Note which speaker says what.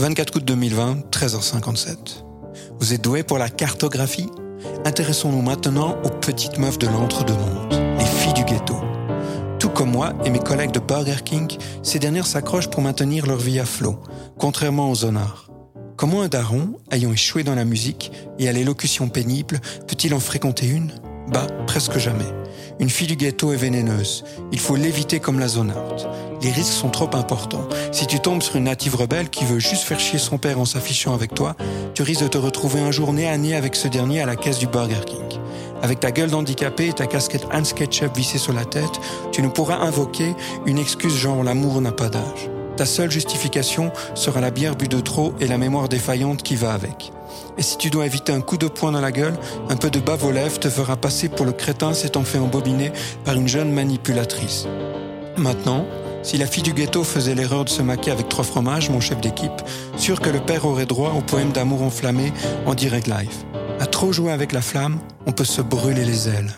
Speaker 1: 24 août 2020, 13h57. Vous êtes doué pour la cartographie? Intéressons-nous maintenant aux petites meufs de l'entre-deux-mondes, les filles du ghetto. Tout comme moi et mes collègues de Burger King, ces dernières s'accrochent pour maintenir leur vie à flot, contrairement aux zonards. Comment un daron, ayant échoué dans la musique et à l'élocution pénible, peut-il en fréquenter une? Bah, presque jamais. Une fille du ghetto est vénéneuse. Il faut l'éviter comme la zonarde. Les risques sont trop importants. Si tu tombes sur une native rebelle qui veut juste faire chier son père en s'affichant avec toi, tu risques de te retrouver un jour nez à nez avec ce dernier à la caisse du Burger King. Avec ta gueule d'handicapé et ta casquette Hans Ketchup vissée sur la tête, tu ne pourras invoquer une excuse genre l'amour n'a pas d'âge. Ta seule justification sera la bière bu de trop et la mémoire défaillante qui va avec. Et si tu dois éviter un coup de poing dans la gueule, un peu de bave aux lèvres te fera passer pour le crétin s'étant fait embobiner par une jeune manipulatrice. Maintenant, si la fille du ghetto faisait l'erreur de se maquer avec trois fromages, mon chef d'équipe, sûr que le père aurait droit au poème d'amour enflammé en direct live. À trop jouer avec la flamme, on peut se brûler les ailes.